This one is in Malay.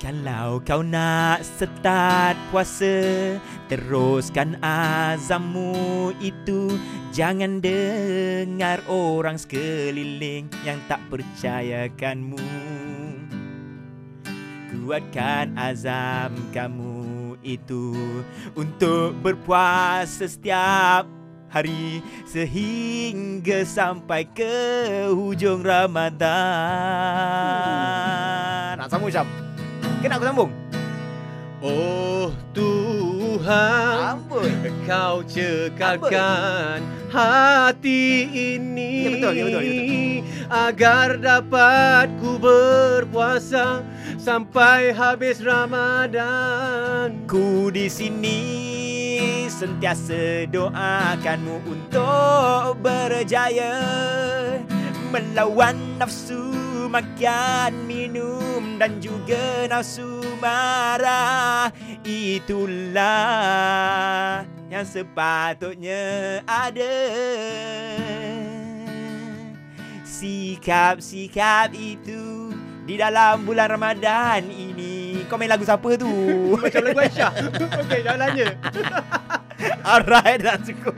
Kalau kau nak start puasa Teruskan azammu itu. Jangan dengar orang sekeliling Yang tak percayakanmu. Kuatkan azam kamu itu Untuk berpuasa setiap hari Sehingga sampai ke hujung Ramadan. Nak sambung Syam? Kena aku sambung? Oh Tuhan Amboi Kau cekalkan hati ini Ya, betul, ya, betul, ya, Agar dapat ku berpuasa Sampai habis Ramadan. Ku di sini sentiasa doakanmu untuk berjaya melawan nafsu makan minum dan juga nafsu marah. Itulah yang sepatutnya ada. Sikap-sikap itu di dalam bulan Ramadan ini. Kau main lagu siapa tu? Macam lagu Aisyah. Okey, jangan nanya Alright dah cukup